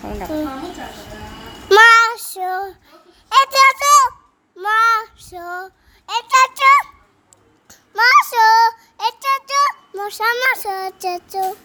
정답. 마쇼 에타죠 마쇼 에타죠 마쇼 에타죠 마샤 마쇼 에타죠